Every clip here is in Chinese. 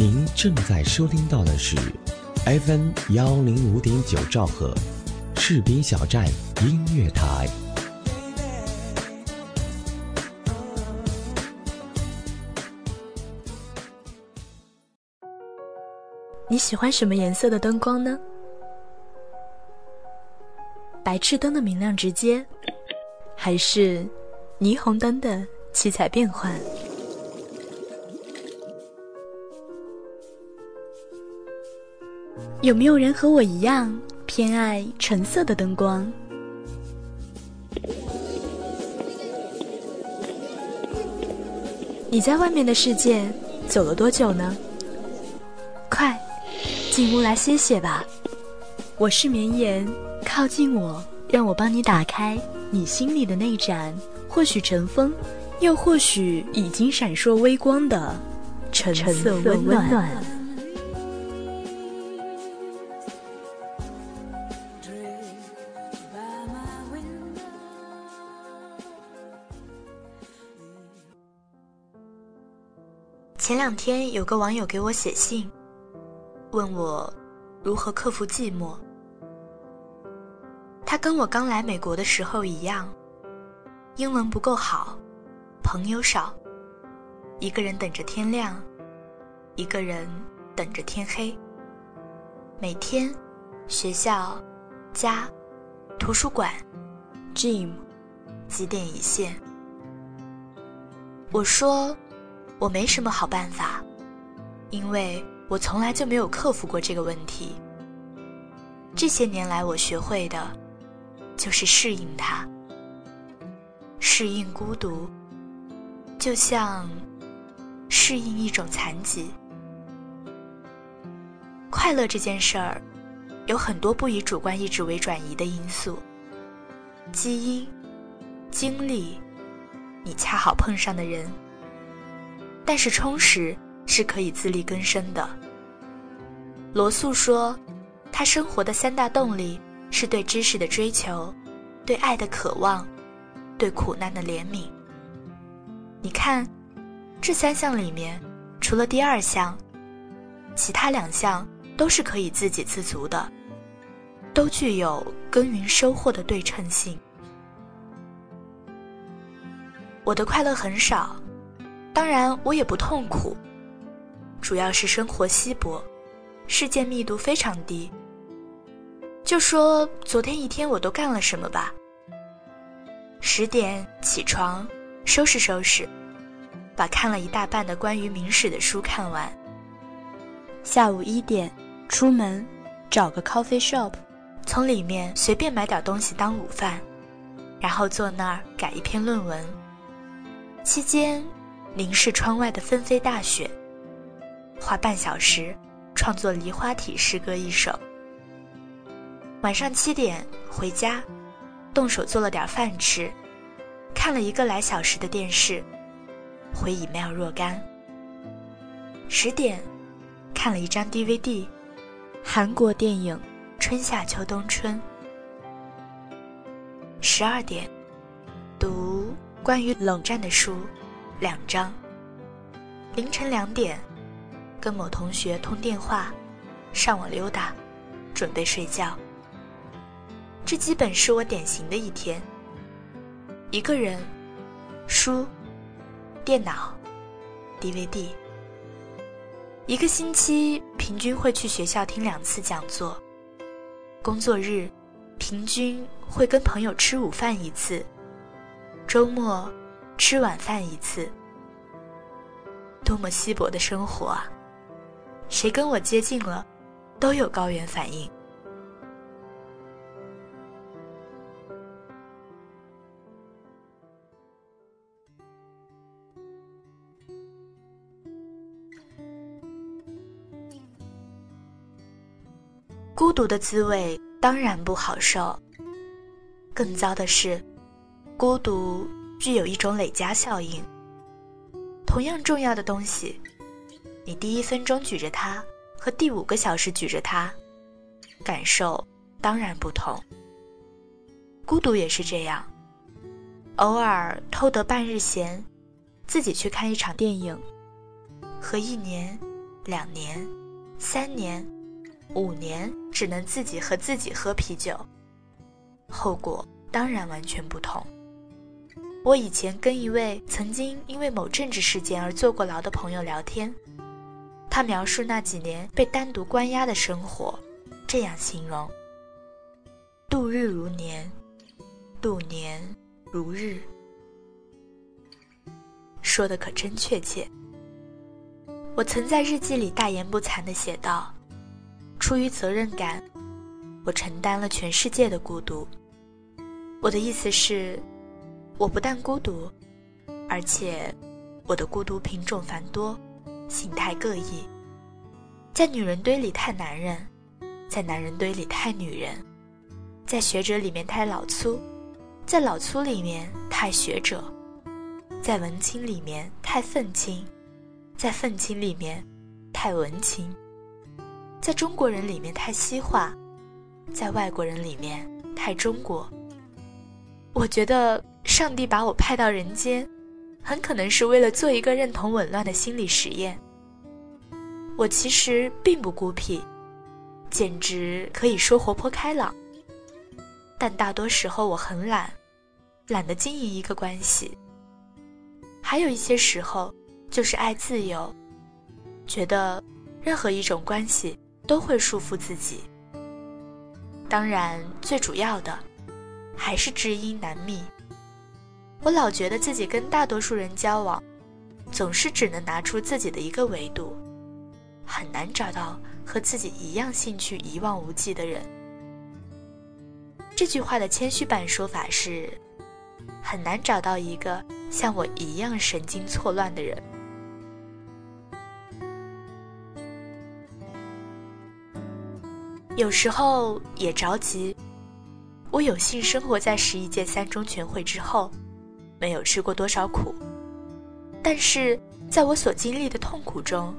您正在收听到的是 FM 幺零五点九兆赫，士兵小站音乐台。你喜欢什么颜色的灯光呢？白炽灯的明亮直接，还是霓虹灯的七彩变幻？有没有人和我一样偏爱橙色的灯光？你在外面的世界走了多久呢？快，进屋来歇歇吧。我是绵延，靠近我，让我帮你打开你心里的那盏，或许尘封，又或许已经闪烁微光的橙色温暖。前两天有个网友给我写信，问我如何克服寂寞。他跟我刚来美国的时候一样，英文不够好，朋友少，一个人等着天亮，一个人等着天黑。每天，学校、家、图书馆、gym，几点一线。我说。我没什么好办法，因为我从来就没有克服过这个问题。这些年来，我学会的，就是适应它，适应孤独，就像适应一种残疾。快乐这件事儿，有很多不以主观意志为转移的因素，基因、经历，你恰好碰上的人。但是充实是可以自力更生的。罗素说，他生活的三大动力是对知识的追求，对爱的渴望，对苦难的怜悯。你看，这三项里面，除了第二项，其他两项都是可以自给自足的，都具有耕耘收获的对称性。我的快乐很少。当然，我也不痛苦，主要是生活稀薄，事件密度非常低。就说昨天一天我都干了什么吧。十点起床，收拾收拾，把看了一大半的关于明史的书看完。下午一点出门，找个 coffee shop，从里面随便买点东西当午饭，然后坐那儿改一篇论文。期间。凝视窗外的纷飞大雪，花半小时创作梨花体诗歌一首。晚上七点回家，动手做了点饭吃，看了一个来小时的电视，回 email 若干。十点看了一张 DVD，韩国电影《春夏秋冬春》。十二点读关于冷战的书。两张。凌晨两点，跟某同学通电话，上网溜达，准备睡觉。这基本是我典型的一天。一个人，书，电脑，DVD。一个星期平均会去学校听两次讲座。工作日，平均会跟朋友吃午饭一次。周末。吃晚饭一次，多么稀薄的生活啊！谁跟我接近了，都有高原反应。孤独的滋味当然不好受，更糟的是，孤独。具有一种累加效应。同样重要的东西，你第一分钟举着它和第五个小时举着它，感受当然不同。孤独也是这样，偶尔偷得半日闲，自己去看一场电影，和一年、两年、三年、五年，只能自己和自己喝啤酒，后果当然完全不同。我以前跟一位曾经因为某政治事件而坐过牢的朋友聊天，他描述那几年被单独关押的生活，这样形容：度日如年，度年如日。说的可真确切。我曾在日记里大言不惭地写道：“出于责任感，我承担了全世界的孤独。”我的意思是。我不但孤独，而且我的孤独品种繁多，形态各异。在女人堆里太男人，在男人堆里太女人，在学者里面太老粗，在老粗里面太学者，在文青里面太愤青，在愤青里面太文青，在中国人里面太西化，在外国人里面太中国。我觉得。上帝把我派到人间，很可能是为了做一个认同紊乱的心理实验。我其实并不孤僻，简直可以说活泼开朗。但大多时候我很懒，懒得经营一个关系。还有一些时候，就是爱自由，觉得任何一种关系都会束缚自己。当然，最主要的还是知音难觅。我老觉得自己跟大多数人交往，总是只能拿出自己的一个维度，很难找到和自己一样兴趣一望无际的人。这句话的谦虚版说法是，很难找到一个像我一样神经错乱的人。有时候也着急。我有幸生活在十一届三中全会之后。没有吃过多少苦，但是在我所经历的痛苦中，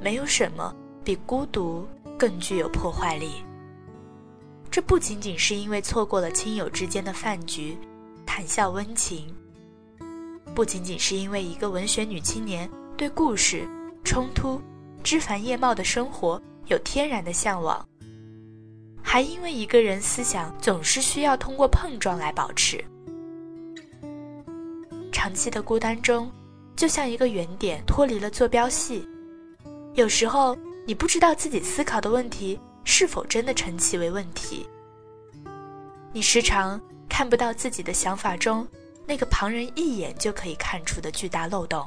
没有什么比孤独更具有破坏力。这不仅仅是因为错过了亲友之间的饭局、谈笑温情，不仅仅是因为一个文学女青年对故事、冲突、枝繁叶茂的生活有天然的向往，还因为一个人思想总是需要通过碰撞来保持。长期的孤单中，就像一个圆点脱离了坐标系。有时候，你不知道自己思考的问题是否真的称其为问题。你时常看不到自己的想法中那个旁人一眼就可以看出的巨大漏洞。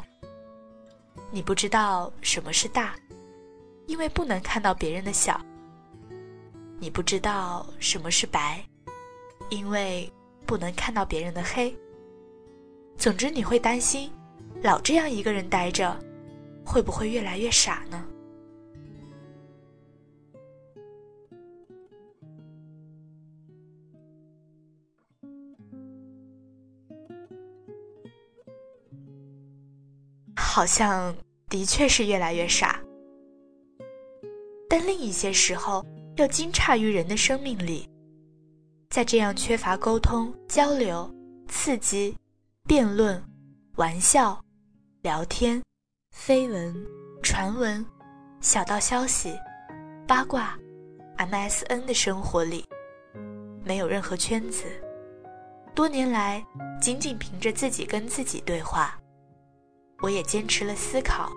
你不知道什么是大，因为不能看到别人的小。你不知道什么是白，因为不能看到别人的黑。总之，你会担心，老这样一个人待着，会不会越来越傻呢？好像的确是越来越傻，但另一些时候又惊诧于人的生命力，在这样缺乏沟通、交流、刺激。辩论、玩笑、聊天、绯闻、传闻、小道消息、八卦、MSN 的生活里，没有任何圈子。多年来，仅仅凭着自己跟自己对话，我也坚持了思考，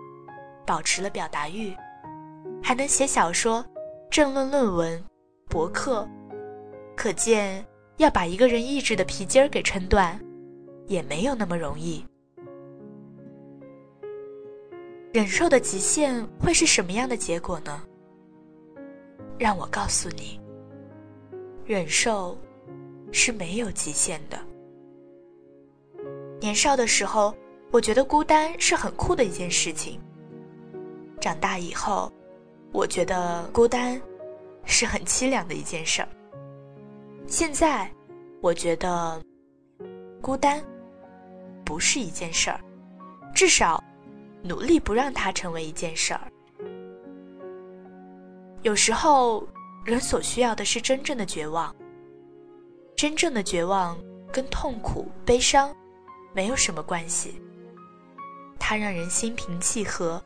保持了表达欲，还能写小说、政论论文、博客。可见，要把一个人意志的皮筋儿给撑断。也没有那么容易。忍受的极限会是什么样的结果呢？让我告诉你，忍受是没有极限的。年少的时候，我觉得孤单是很酷的一件事情。长大以后，我觉得孤单是很凄凉的一件事儿。现在，我觉得孤单。不是一件事儿，至少努力不让它成为一件事儿。有时候，人所需要的是真正的绝望。真正的绝望跟痛苦、悲伤没有什么关系，它让人心平气和，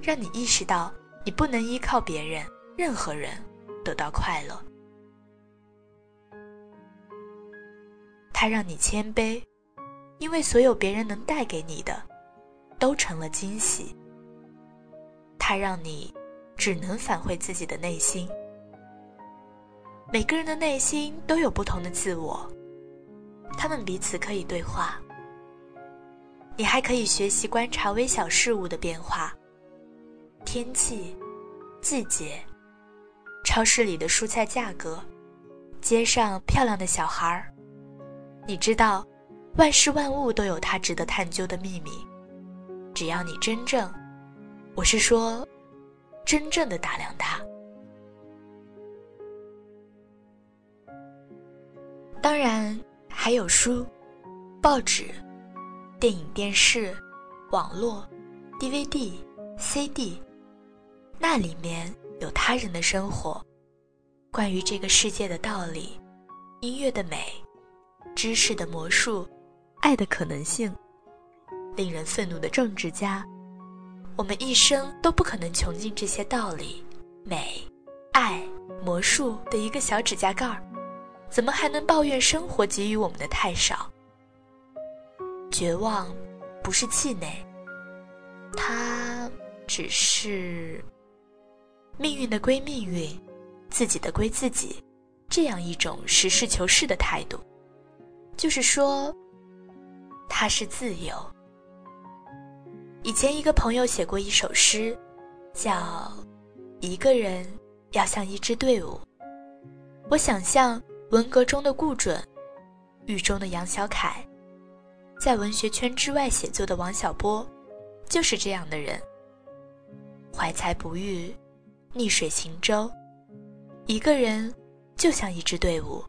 让你意识到你不能依靠别人、任何人得到快乐。它让你谦卑，因为所有别人能带给你的，都成了惊喜。它让你只能返回自己的内心。每个人的内心都有不同的自我，他们彼此可以对话。你还可以学习观察微小事物的变化，天气、季节、超市里的蔬菜价格、街上漂亮的小孩儿。你知道，万事万物都有它值得探究的秘密。只要你真正，我是说，真正的打量它。当然，还有书、报纸。电影、电视、网络、DVD、CD，那里面有他人的生活，关于这个世界的道理，音乐的美，知识的魔术，爱的可能性，令人愤怒的政治家，我们一生都不可能穷尽这些道理、美、爱、魔术的一个小指甲盖儿，怎么还能抱怨生活给予我们的太少？绝望，不是气馁，它只是命运的归命运，自己的归自己，这样一种实事求是的态度。就是说，它是自由。以前一个朋友写过一首诗，叫《一个人要像一支队伍》。我想象文革中的顾准，狱中的杨小凯。在文学圈之外写作的王小波，就是这样的人。怀才不遇，逆水行舟，一个人就像一支队伍，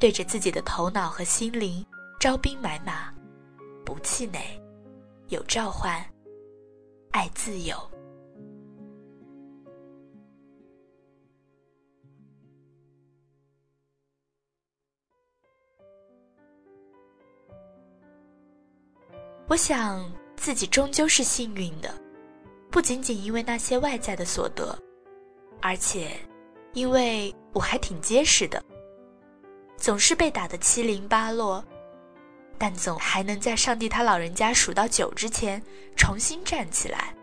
对着自己的头脑和心灵招兵买马，不气馁，有召唤，爱自由。我想自己终究是幸运的，不仅仅因为那些外在的所得，而且因为我还挺结实的。总是被打得七零八落，但总还能在上帝他老人家数到九之前重新站起来。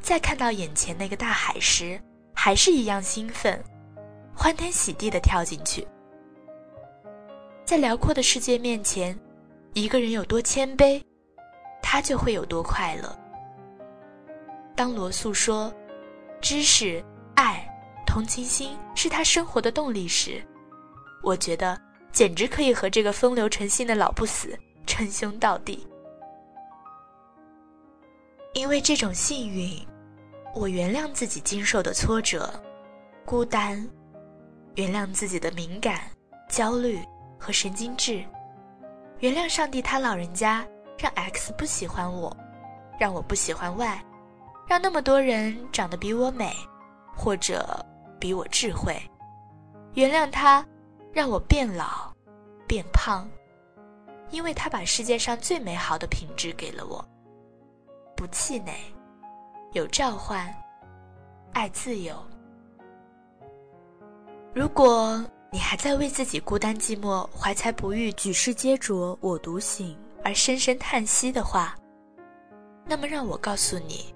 再看到眼前那个大海时，还是一样兴奋，欢天喜地的跳进去。在辽阔的世界面前，一个人有多谦卑，他就会有多快乐。当罗素说“知识、爱、同情心是他生活的动力”时，我觉得简直可以和这个风流成性的老不死称兄道弟。因为这种幸运，我原谅自己经受的挫折、孤单，原谅自己的敏感、焦虑。和神经质，原谅上帝，他老人家让 X 不喜欢我，让我不喜欢 Y，让那么多人长得比我美，或者比我智慧。原谅他，让我变老，变胖，因为他把世界上最美好的品质给了我。不气馁，有召唤，爱自由。如果。你还在为自己孤单寂寞、怀才不遇、举世皆浊我独醒而深深叹息的话，那么让我告诉你，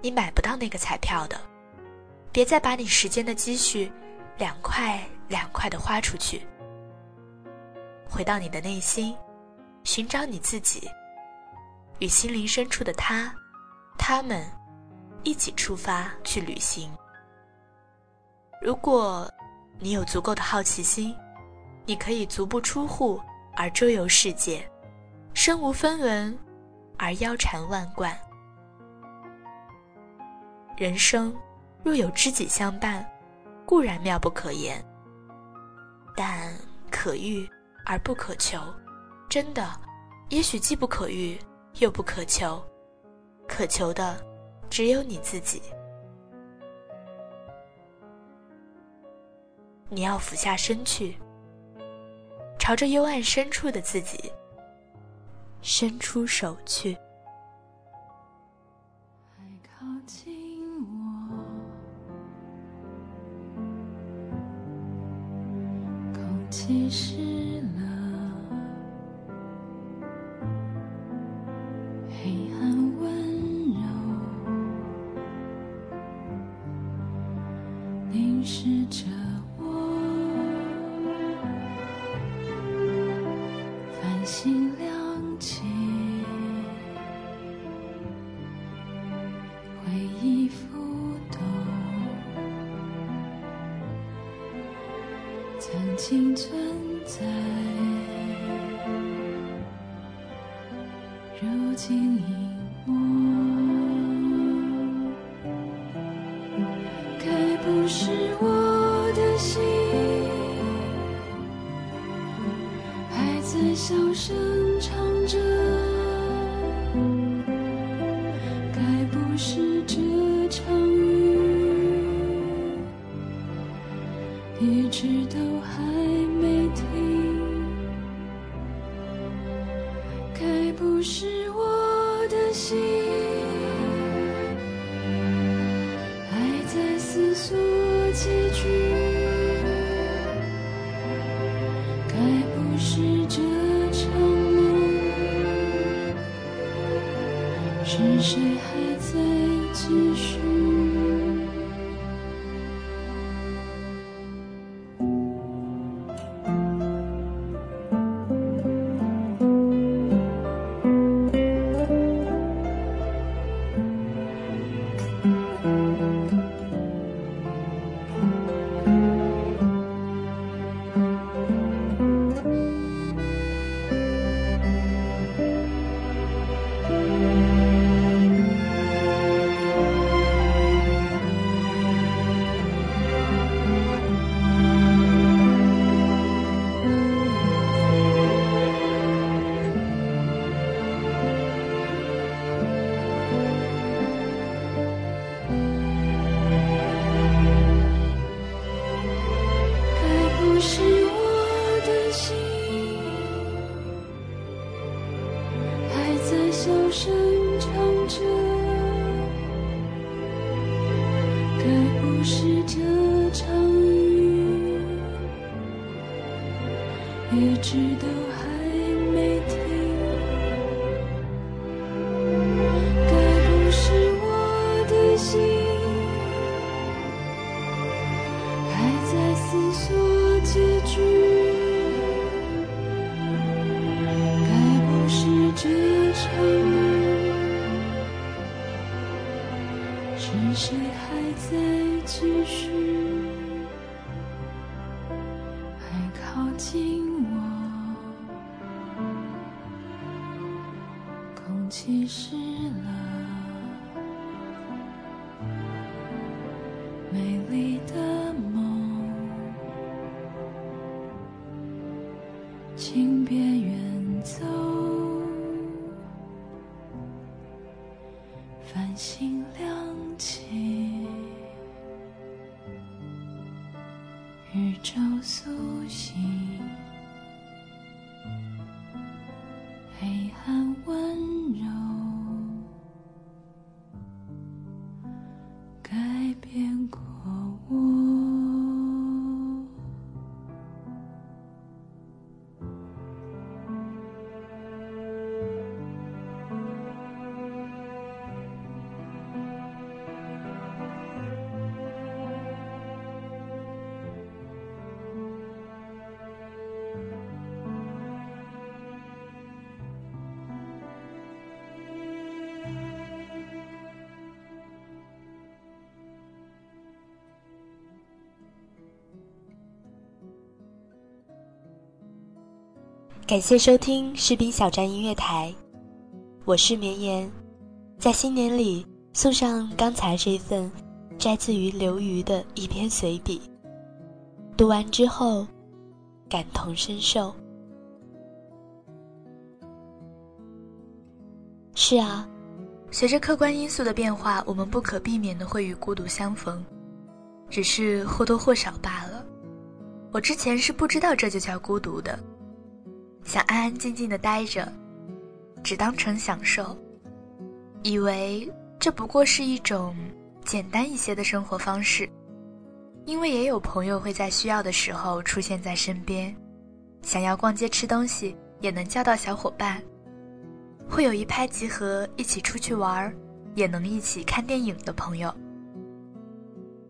你买不到那个彩票的。别再把你时间的积蓄两块两块的花出去。回到你的内心，寻找你自己，与心灵深处的他、他们一起出发去旅行。如果你有足够的好奇心，你可以足不出户而周游世界，身无分文而腰缠万贯。人生若有知己相伴，固然妙不可言，但可遇而不可求，真的，也许既不可遇又不可求，可求的只有你自己。你要俯下身去，朝着幽暗深处的自己，伸出手去。还靠近我，其实在小声唱着。宇宙苏醒，感谢收听士兵小站音乐台，我是绵延，在新年里送上刚才这份摘自于刘瑜的一篇随笔，读完之后感同身受。是啊，随着客观因素的变化，我们不可避免的会与孤独相逢，只是或多或少罢了。我之前是不知道这就叫孤独的。想安安静静的待着，只当成享受，以为这不过是一种简单一些的生活方式。因为也有朋友会在需要的时候出现在身边，想要逛街吃东西也能叫到小伙伴，会有一拍即合一起出去玩，也能一起看电影的朋友。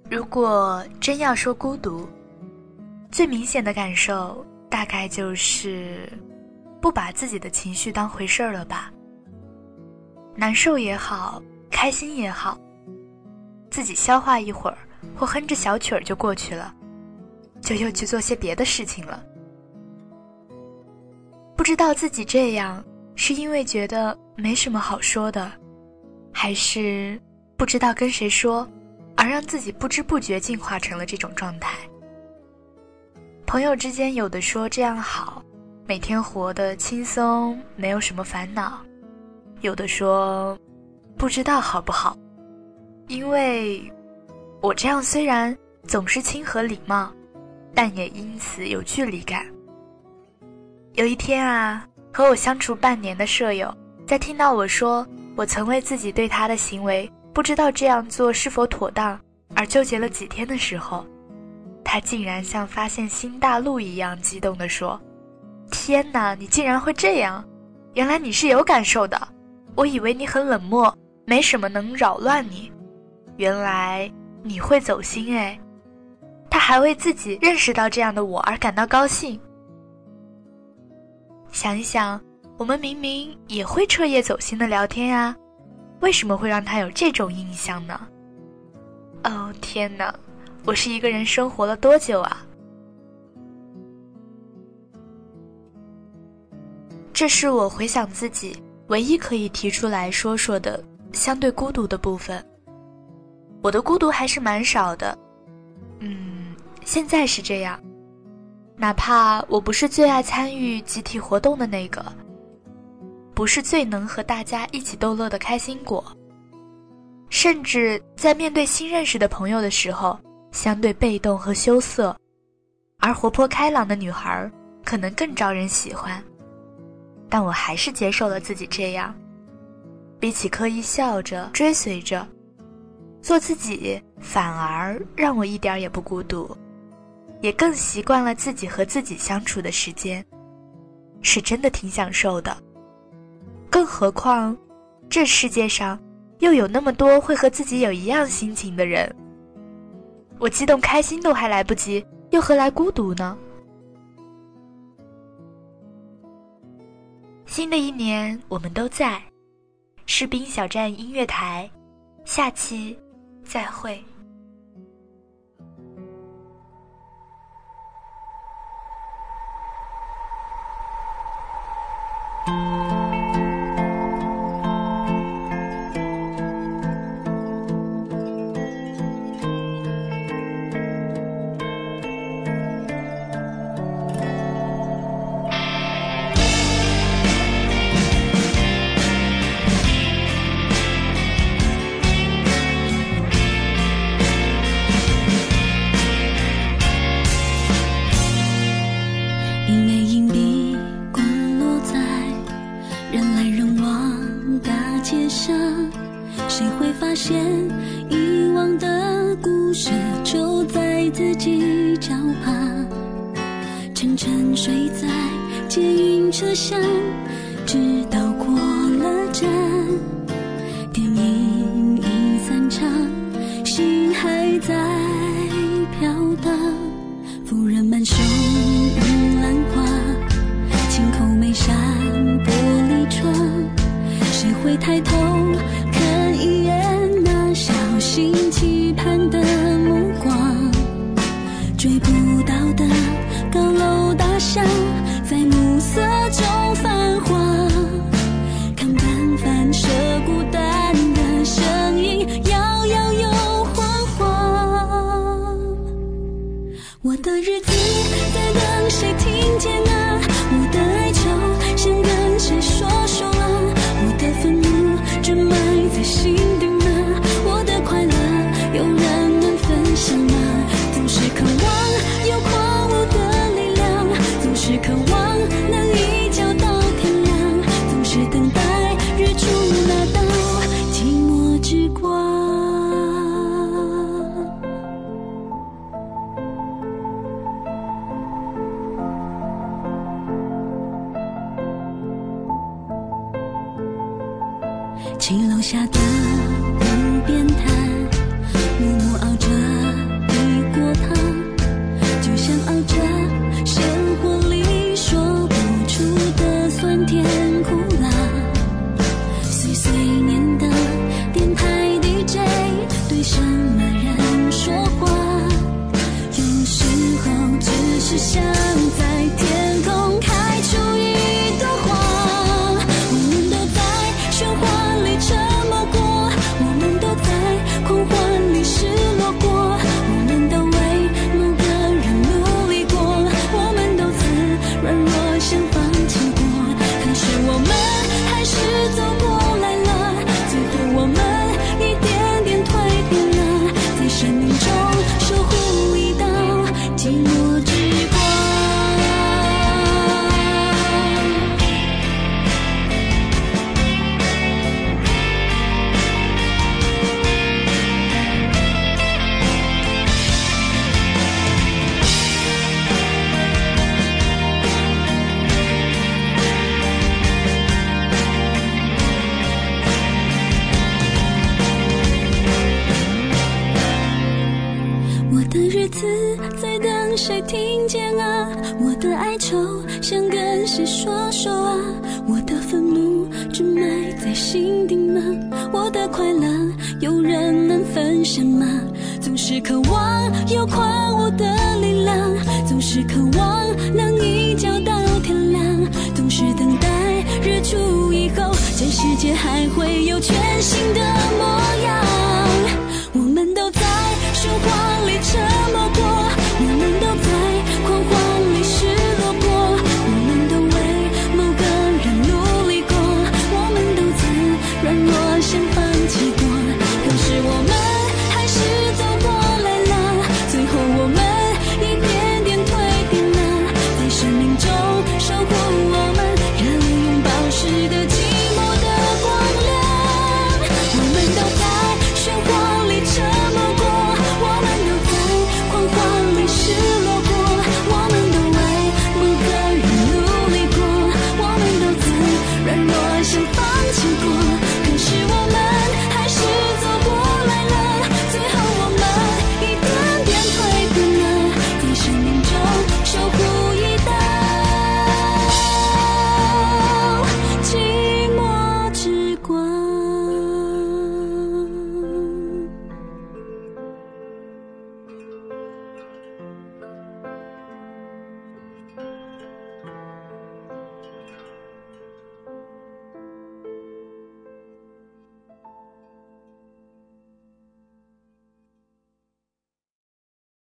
如果真要说孤独，最明显的感受大概就是不把自己的情绪当回事儿了吧。难受也好，开心也好，自己消化一会儿，或哼着小曲儿就过去了，就又去做些别的事情了。不知道自己这样是因为觉得没什么好说的，还是不知道跟谁说。而让自己不知不觉进化成了这种状态。朋友之间有的说这样好，每天活得轻松，没有什么烦恼；有的说不知道好不好，因为我这样虽然总是亲和礼貌，但也因此有距离感。有一天啊，和我相处半年的舍友，在听到我说我曾为自己对他的行为。不知道这样做是否妥当，而纠结了几天的时候，他竟然像发现新大陆一样激动地说：“天哪，你竟然会这样！原来你是有感受的，我以为你很冷漠，没什么能扰乱你。原来你会走心哎！”他还为自己认识到这样的我而感到高兴。想一想，我们明明也会彻夜走心的聊天啊。为什么会让他有这种印象呢？哦天哪，我是一个人生活了多久啊？这是我回想自己唯一可以提出来说说的相对孤独的部分。我的孤独还是蛮少的，嗯，现在是这样。哪怕我不是最爱参与集体活动的那个。不是最能和大家一起逗乐的开心果，甚至在面对新认识的朋友的时候，相对被动和羞涩，而活泼开朗的女孩可能更招人喜欢。但我还是接受了自己这样，比起刻意笑着追随着，做自己反而让我一点也不孤独，也更习惯了自己和自己相处的时间，是真的挺享受的。更何况，这世界上又有那么多会和自己有一样心情的人。我激动开心都还来不及，又何来孤独呢？新的一年，我们都在士兵小站音乐台，下期再会。在捷运车厢，直到过了站，电影已散场，心还在飘荡。夫人满手兰花，轻叩眉山玻璃窗，谁会抬头日子在等谁听见呢？的日子在等谁听见啊？我的哀愁想跟谁说说啊？我的愤怒只埋在心底吗？我的快乐有人能分享吗？总是渴望有宽我的力量，总是渴望能一觉到天亮，总是等待日出以后，这世界还会有全新的模样曙光里沉默。